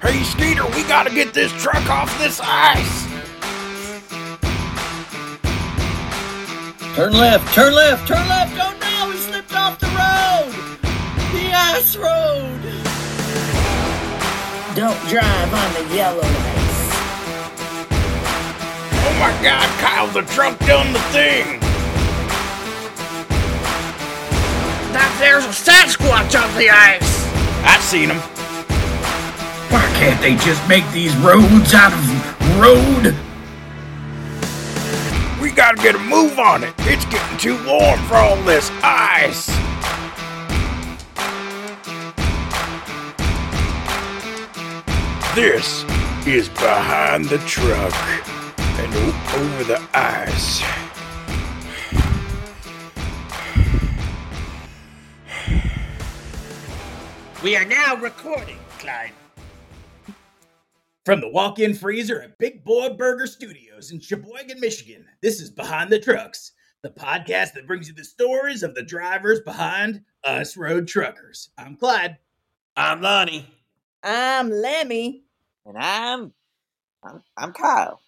Hey, Skeeter, we gotta get this truck off this ice. Turn left, turn left, turn left. Oh no, we slipped off the road. The ice road. Don't drive on the yellow my god, Kyle, the truck done the thing. That there's a Sasquatch on the ice. I seen him. Why can't they just make these roads out of road? We gotta get a move on it. It's getting too warm for all this ice. This is behind the truck and over the ice. We are now recording, Clyde. From the walk-in freezer at Big Boy Burger Studios in Sheboygan, Michigan, this is Behind the Trucks, the podcast that brings you the stories of the drivers behind Ice Road Truckers. I'm Clyde. I'm Lonnie. I'm Lemmy. And I'm, I'm, I'm Kyle.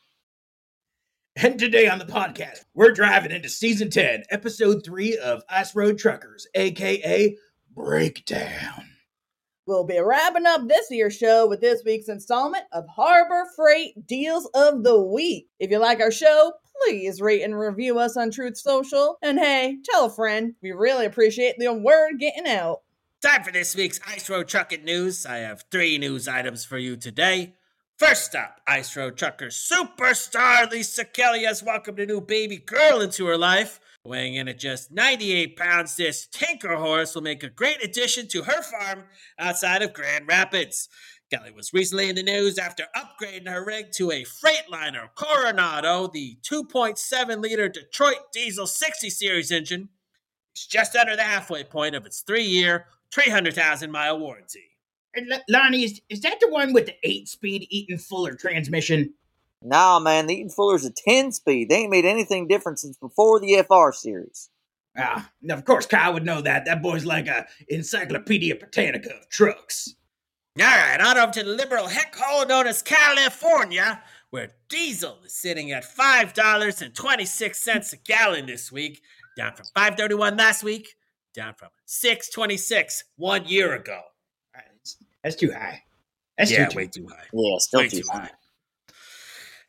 And today on the podcast, we're driving into season 10, episode 3 of Ice Road Truckers, aka Breakdown. We'll be wrapping up this year's show with this week's installment of Harbor Freight Deals of the Week. If you like our show, please rate and review us on Truth Social. And hey, tell a friend. We really appreciate the word getting out. Time for this week's Ice Road Trucking News. I have three news items for you today. First up, Ice Road Trucker superstar Lisa Kelly has welcomed a new baby girl into her life. Weighing in at just 98 pounds, this Tinker horse will make a great addition to her farm outside of Grand Rapids. Kelly was recently in the news after upgrading her rig to a Freightliner Coronado, the 2.7 liter Detroit Diesel 60 Series engine. It's just under the halfway point of its three year, 300,000 mile warranty. And Lonnie, is, is that the one with the 8 speed Eaton Fuller transmission? Nah, man, the Eaton Fuller's a 10 speed. They ain't made anything different since before the FR series. Ah, now of course Kyle would know that. That boy's like a Encyclopedia Britannica of trucks. All right, on over to the liberal heck hole known as California, where diesel is sitting at $5.26 a gallon this week, down from 5.31 last week, down from 6.26 one year ago. That's- That's too high. That's yeah, too, way too high. Yeah, still Way too too high. high.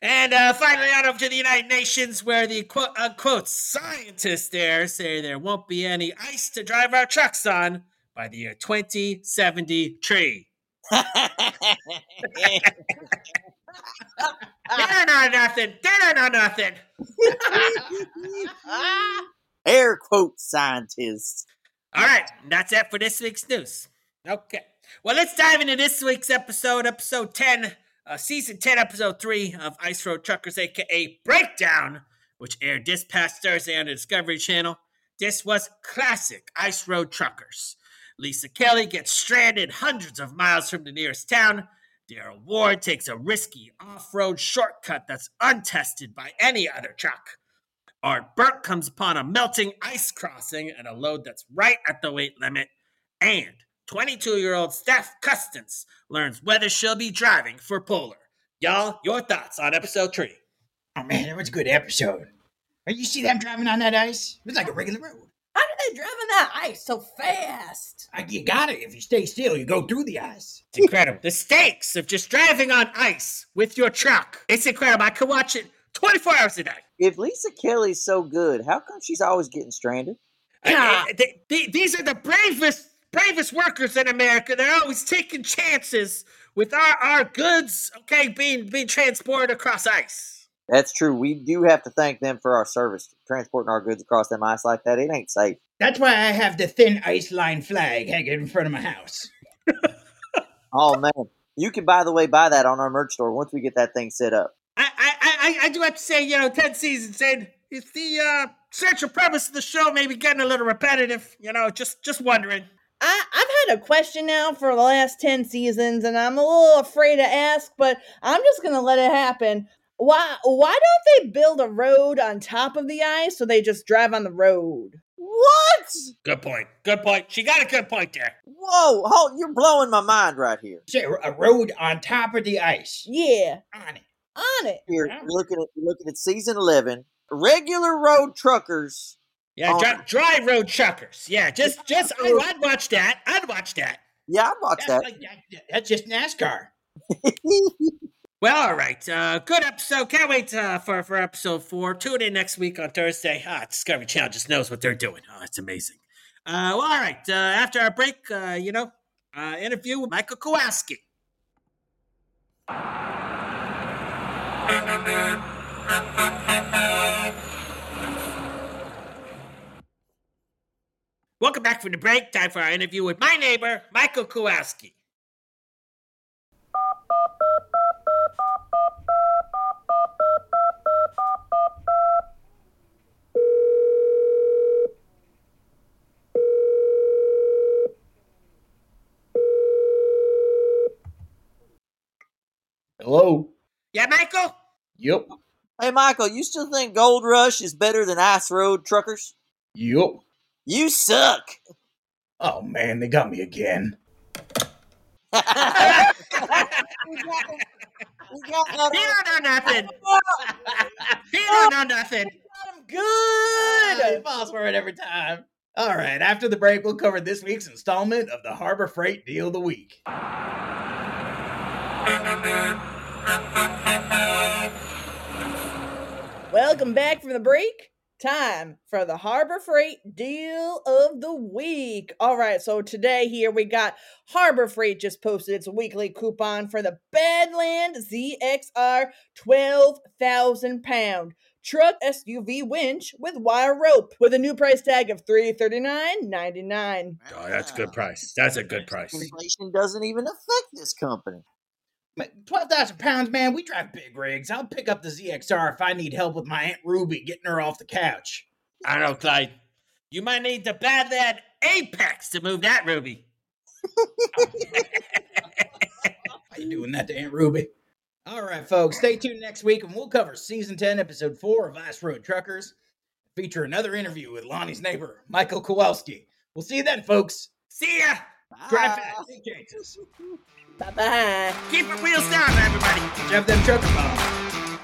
And uh, finally, on over to the United Nations, where the quote unquote scientists there say there won't be any ice to drive our trucks on by the year 2070 tree. They don't know nothing. They don't know nothing. Air quote scientists. All right, that's it for this week's news. Okay. Well, let's dive into this week's episode, episode 10, uh, season 10, episode 3 of Ice Road Truckers, aka Breakdown, which aired this past Thursday on the Discovery Channel. This was classic Ice Road Truckers. Lisa Kelly gets stranded hundreds of miles from the nearest town. Darrell Ward takes a risky off road shortcut that's untested by any other truck. Art Burke comes upon a melting ice crossing and a load that's right at the weight limit. And 22 year old Steph Custance learns whether she'll be driving for Polar. Y'all, your thoughts on episode 3. Oh man, that was a good episode. Hey, You see them driving on that ice? It was like a regular road. How did they drive on that ice so fast? Like you got it. If you stay still, you go through the ice. It's incredible. the stakes of just driving on ice with your truck. It's incredible. I could watch it 24 hours a day. If Lisa Kelly's so good, how come she's always getting stranded? Uh, I- I- eh, eh, they- they- these are the bravest, bravest workers in America. They're always taking chances with our, our goods, okay, being being transported across ice. That's true. We do have to thank them for our service, transporting our goods across them ice like that. It ain't safe. That's why I have the thin ice line flag hanging in front of my house. Oh man, you can by the way buy that on our merch store once we get that thing set up. I, I, I, I do have to say, you know, 10 seasons in, is the uh, central premise of the show maybe getting a little repetitive? You know, just just wondering. I, I've had a question now for the last 10 seasons, and I'm a little afraid to ask, but I'm just going to let it happen. Why why don't they build a road on top of the ice so they just drive on the road? What? Good point. Good point. She got a good point there. Whoa, hold, you're blowing my mind right here. Say a road on top of the ice. Yeah, On it. on it. Here, Yeah. you're oh. looking at you're looking at season eleven. Regular road truckers. Yeah, Oh. dri- dry road truckers. Yeah, just just I, I'd watch that. I'd watch that. Yeah, I'd watch That's, that. like, that- that's just NASCAR. Well, all right. Uh, good episode. Can't wait uh, for for episode four. Tune in next week on Thursday. Ah, Discovery Channel just knows what they're doing. Oh, it's amazing. Uh, well, all right. Uh, after our break, uh, you know, uh, interview with Michael Kowalski. Welcome back from the break. Time for our interview with my neighbor, Michael Kowalski. Hello. Yeah, Michael? Yep. hey, Michael, you still think Gold Rush is better than Ice Road Truckers? Yep. You suck. Oh man, they got me again. We got- we got that He don't know nothing. He don't know nothing. I'm good. Uh, good. Falls for it every time. All right. After the break, we'll cover this week's installment of the Harbor Freight Deal of the Week. Welcome back from the break. Time for the Harbor Freight Deal of the Week. All right, so today here we got Harbor Freight just posted its weekly coupon for the Badland ZXR 12,000 pound truck SUV winch with wire rope with a new price tag of $339.99. Oh, that's a good price. That's a good price. Inflation doesn't even affect this company. Man, 12,000 pounds, man. We drive big rigs. I'll pick up the ZXR if I need help with my Aunt Ruby getting her off the couch. I don't know, Clyde. You might need to the Badland Apex to move that Ruby. How you doing that to Aunt Ruby? All right, folks. Stay tuned next week and we'll cover season 10, episode 4 of Ice Road Truckers. Feature another interview with Lonnie's neighbor, Michael Kowalski. We'll see you then, folks. See ya. Drive fast. Ah, Take chances. Bye bye. Keep your wheels down, everybody. Drive them trucker bombs.